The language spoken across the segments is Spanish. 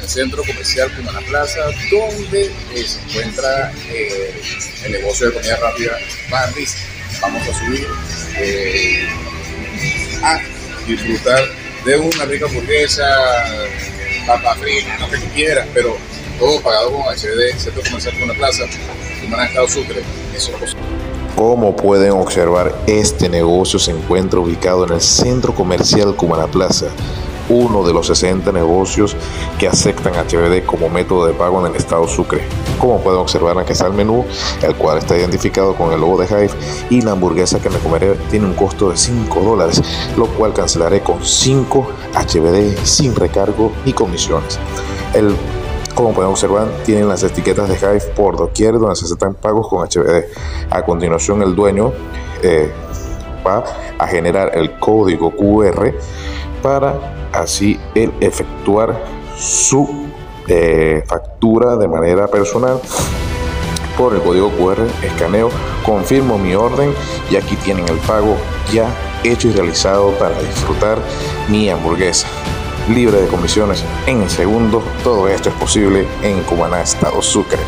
el centro comercial Cumana Plaza, donde eh, se encuentra eh, el negocio de comida rápida Bandis. Vamos a subir eh, a disfrutar de una rica hamburguesa, papa frita, lo que quieras, pero todo pagado con HD, centro comercial Cumana Plaza, Cumana Estado Sucre. Eso. Como pueden observar, este negocio se encuentra ubicado en el centro comercial Cumana Plaza, uno de los 60 negocios que aceptan HBD como método de pago en el estado Sucre. Como pueden observar, aquí está el menú, el cual está identificado con el logo de Hive y la hamburguesa que me comeré tiene un costo de 5 dólares, lo cual cancelaré con 5 HBD sin recargo ni comisiones. El como pueden observar, tienen las etiquetas de Hive por doquier donde se aceptan pagos con HBD. A continuación, el dueño eh, va a generar el código QR para así él efectuar su eh, factura de manera personal por el código QR, escaneo, confirmo mi orden y aquí tienen el pago ya hecho y realizado para disfrutar mi hamburguesa libre de comisiones en el segundo. Todo esto es posible en Cumaná, Estado Sucre.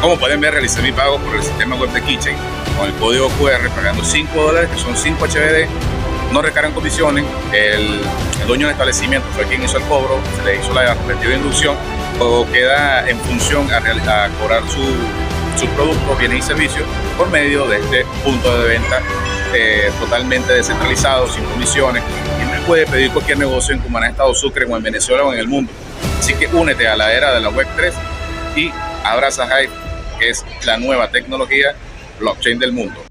Como pueden ver, realicé mi pago por el sistema web de Kitchen con el código QR pagando 5 dólares, que son 5 HBD. No recargan comisiones. El, dueño del establecimiento fue quien hizo el cobro, se le hizo la respectiva inducción. Todo queda en función a, a cobrar su, su producto, bienes y servicios por medio de este punto de venta eh, totalmente descentralizado, sin comisiones. Y puede pedir cualquier negocio en Cumaná, Estado Sucre o en Venezuela o en el mundo. Así que únete a la era de la Web 3 y abraza Hype, que es la nueva tecnología blockchain del mundo.